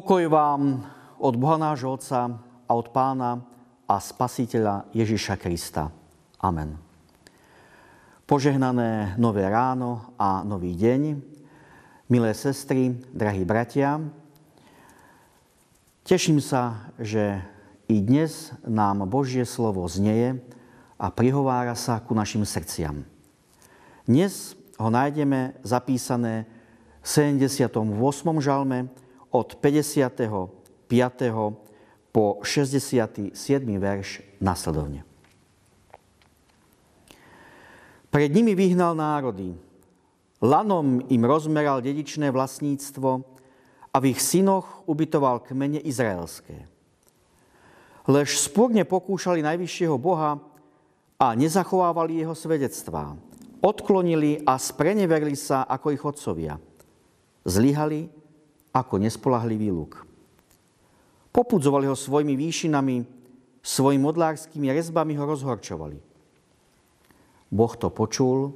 Pokoj vám od Boha nášho Otca a od Pána a Spasiteľa Ježiša Krista. Amen. Požehnané nové ráno a nový deň. Milé sestry, drahí bratia, teším sa, že i dnes nám Božie slovo znieje a prihovára sa ku našim srdciam. Dnes ho nájdeme zapísané v 78. žalme, od 55. po 67. verš nasledovne. Pred nimi vyhnal národy, lanom im rozmeral dedičné vlastníctvo a v ich synoch ubytoval kmene izraelské. Lež spúrne pokúšali najvyššieho Boha a nezachovávali jeho svedectvá. Odklonili a spreneverili sa ako ich otcovia. Zlyhali ako nespolahlivý luk. Popudzovali ho svojimi výšinami, svojimi modlárskymi rezbami ho rozhorčovali. Boh to počul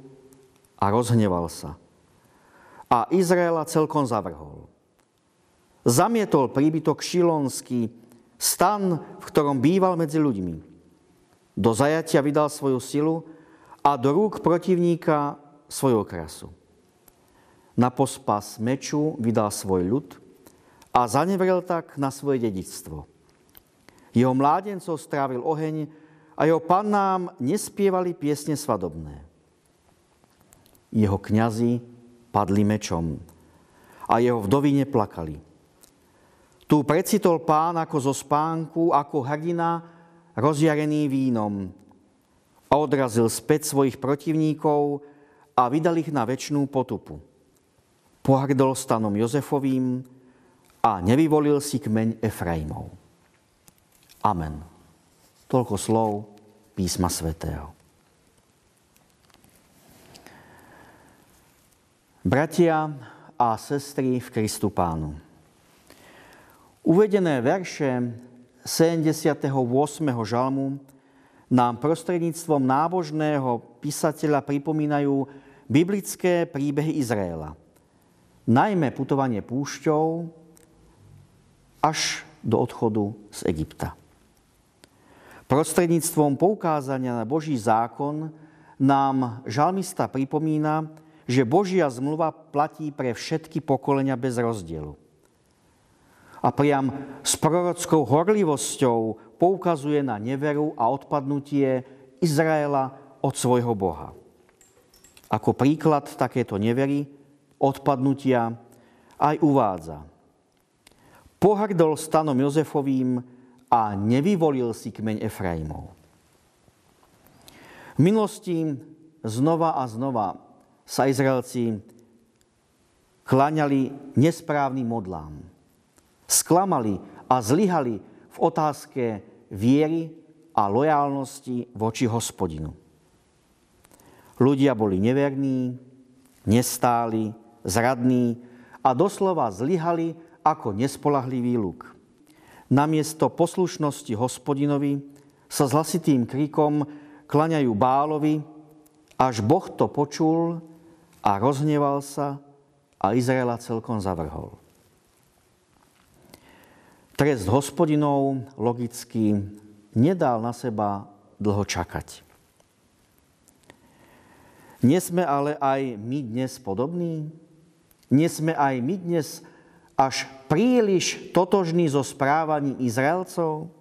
a rozhneval sa. A Izraela celkom zavrhol. Zamietol príbytok šilonský, stan, v ktorom býval medzi ľuďmi. Do zajatia vydal svoju silu a do rúk protivníka svoju krasu na pospas meču vydal svoj ľud a zanevrel tak na svoje dedictvo. Jeho mládencov strávil oheň a jeho pannám nespievali piesne svadobné. Jeho kňazi padli mečom a jeho vdovy neplakali. Tu precitol pán ako zo spánku, ako hrdina rozjarený vínom odrazil späť svojich protivníkov a vydal ich na väčšnú potupu pohrdol stanom Jozefovým a nevyvolil si kmeň Efraimov. Amen. Toľko slov písma svätého. Bratia a sestry v Kristu Pánu. Uvedené verše 78. žalmu nám prostredníctvom nábožného písateľa pripomínajú biblické príbehy Izraela – najmä putovanie púšťou až do odchodu z Egypta. Prostredníctvom poukázania na Boží zákon nám žalmista pripomína, že Božia zmluva platí pre všetky pokolenia bez rozdielu. A priam s prorockou horlivosťou poukazuje na neveru a odpadnutie Izraela od svojho Boha. Ako príklad takéto nevery odpadnutia aj uvádza. Pohrdol stanom Jozefovým a nevyvolil si kmeň Efraimov. V minulosti znova a znova sa Izraelci kláňali nesprávnym modlám. Sklamali a zlyhali v otázke viery a lojálnosti voči hospodinu. Ľudia boli neverní, nestáli, zradní a doslova zlyhali ako nespolahlivý luk. Namiesto poslušnosti hospodinovi sa s hlasitým krikom klaňajú Bálovi, až Boh to počul a rozhneval sa a Izraela celkom zavrhol. Trest hospodinov logicky nedal na seba dlho čakať. Nie sme ale aj my dnes podobní? Nie sme aj my dnes až príliš totožní so správaním Izraelcov?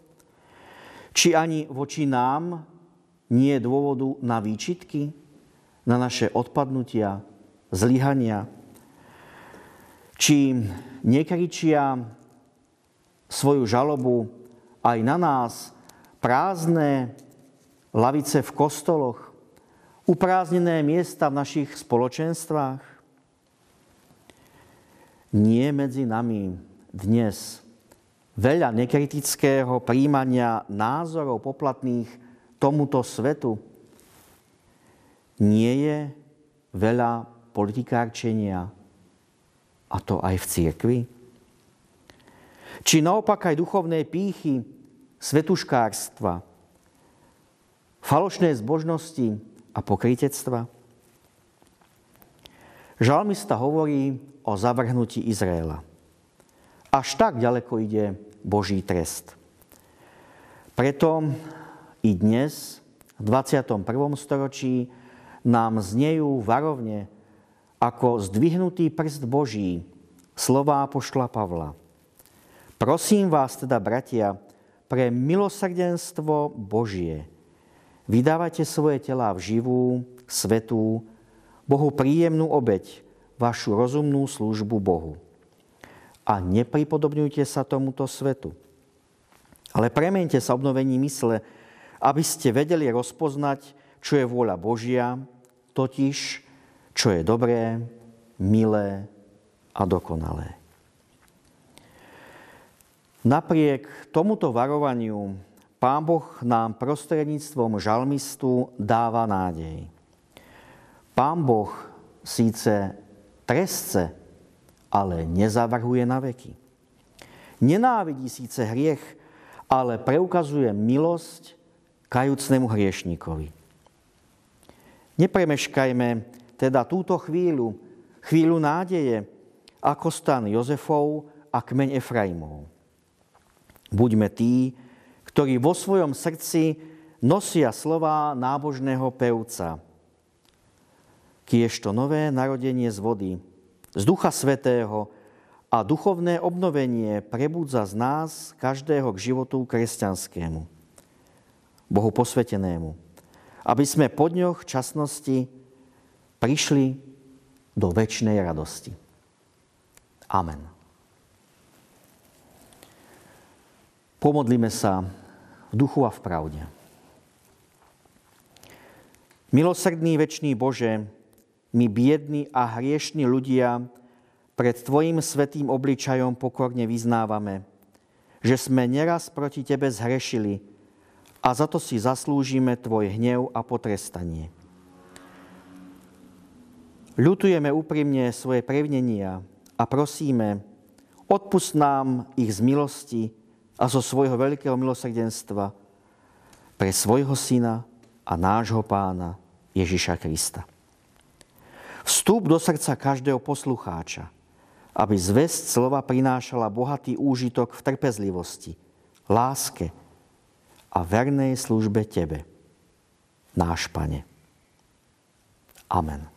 Či ani voči nám nie je dôvodu na výčitky, na naše odpadnutia, zlyhania? Či nekričia svoju žalobu aj na nás prázdne lavice v kostoloch, uprázdnené miesta v našich spoločenstvách? Nie medzi nami dnes veľa nekritického príjmania názorov poplatných tomuto svetu. Nie je veľa politikárčenia, a to aj v cirkvi? Či naopak aj duchovné pýchy, svetuškárstva, falošné zbožnosti a pokrytectva? Žalmista hovorí o zavrhnutí Izraela. Až tak ďaleko ide Boží trest. Preto i dnes, v 21. storočí, nám znejú varovne ako zdvihnutý prst Boží slová pošla Pavla. Prosím vás teda, bratia, pre milosrdenstvo Božie, vydávajte svoje tela v živú, svetú, Bohu príjemnú obeď, vašu rozumnú službu Bohu a nepripodobňujte sa tomuto svetu. Ale premente sa obnovení mysle, aby ste vedeli rozpoznať, čo je vôľa Božia, totiž, čo je dobré, milé a dokonalé. Napriek tomuto varovaniu Pán Boh nám prostredníctvom žalmistu dáva nádej. Pán Boh síce trestce ale nezavrhuje na veky. Nenávidí síce hriech, ale preukazuje milosť kajúcnemu hriešníkovi. Nepremeškajme teda túto chvíľu, chvíľu nádeje, ako stan Jozefov a kmeň Efraimov. Buďme tí, ktorí vo svojom srdci nosia slova nábožného pevca. Kiež to nové narodenie z vody, z Ducha Svetého a duchovné obnovenie prebudza z nás každého k životu kresťanskému, Bohu posvetenému, aby sme po dňoch časnosti prišli do väčšnej radosti. Amen. Pomodlíme sa v duchu a v pravde. Milosrdný väčší Bože, my biední a hriešní ľudia pred Tvojim svetým obličajom pokorne vyznávame, že sme neraz proti Tebe zhrešili a za to si zaslúžime Tvoj hnev a potrestanie. Ľutujeme úprimne svoje prevnenia a prosíme, odpust nám ich z milosti a zo svojho veľkého milosrdenstva pre svojho Syna a nášho Pána Ježiša Krista. Vstup do srdca každého poslucháča, aby zväzť slova prinášala bohatý úžitok v trpezlivosti, láske a vernej službe Tebe, náš Pane. Amen.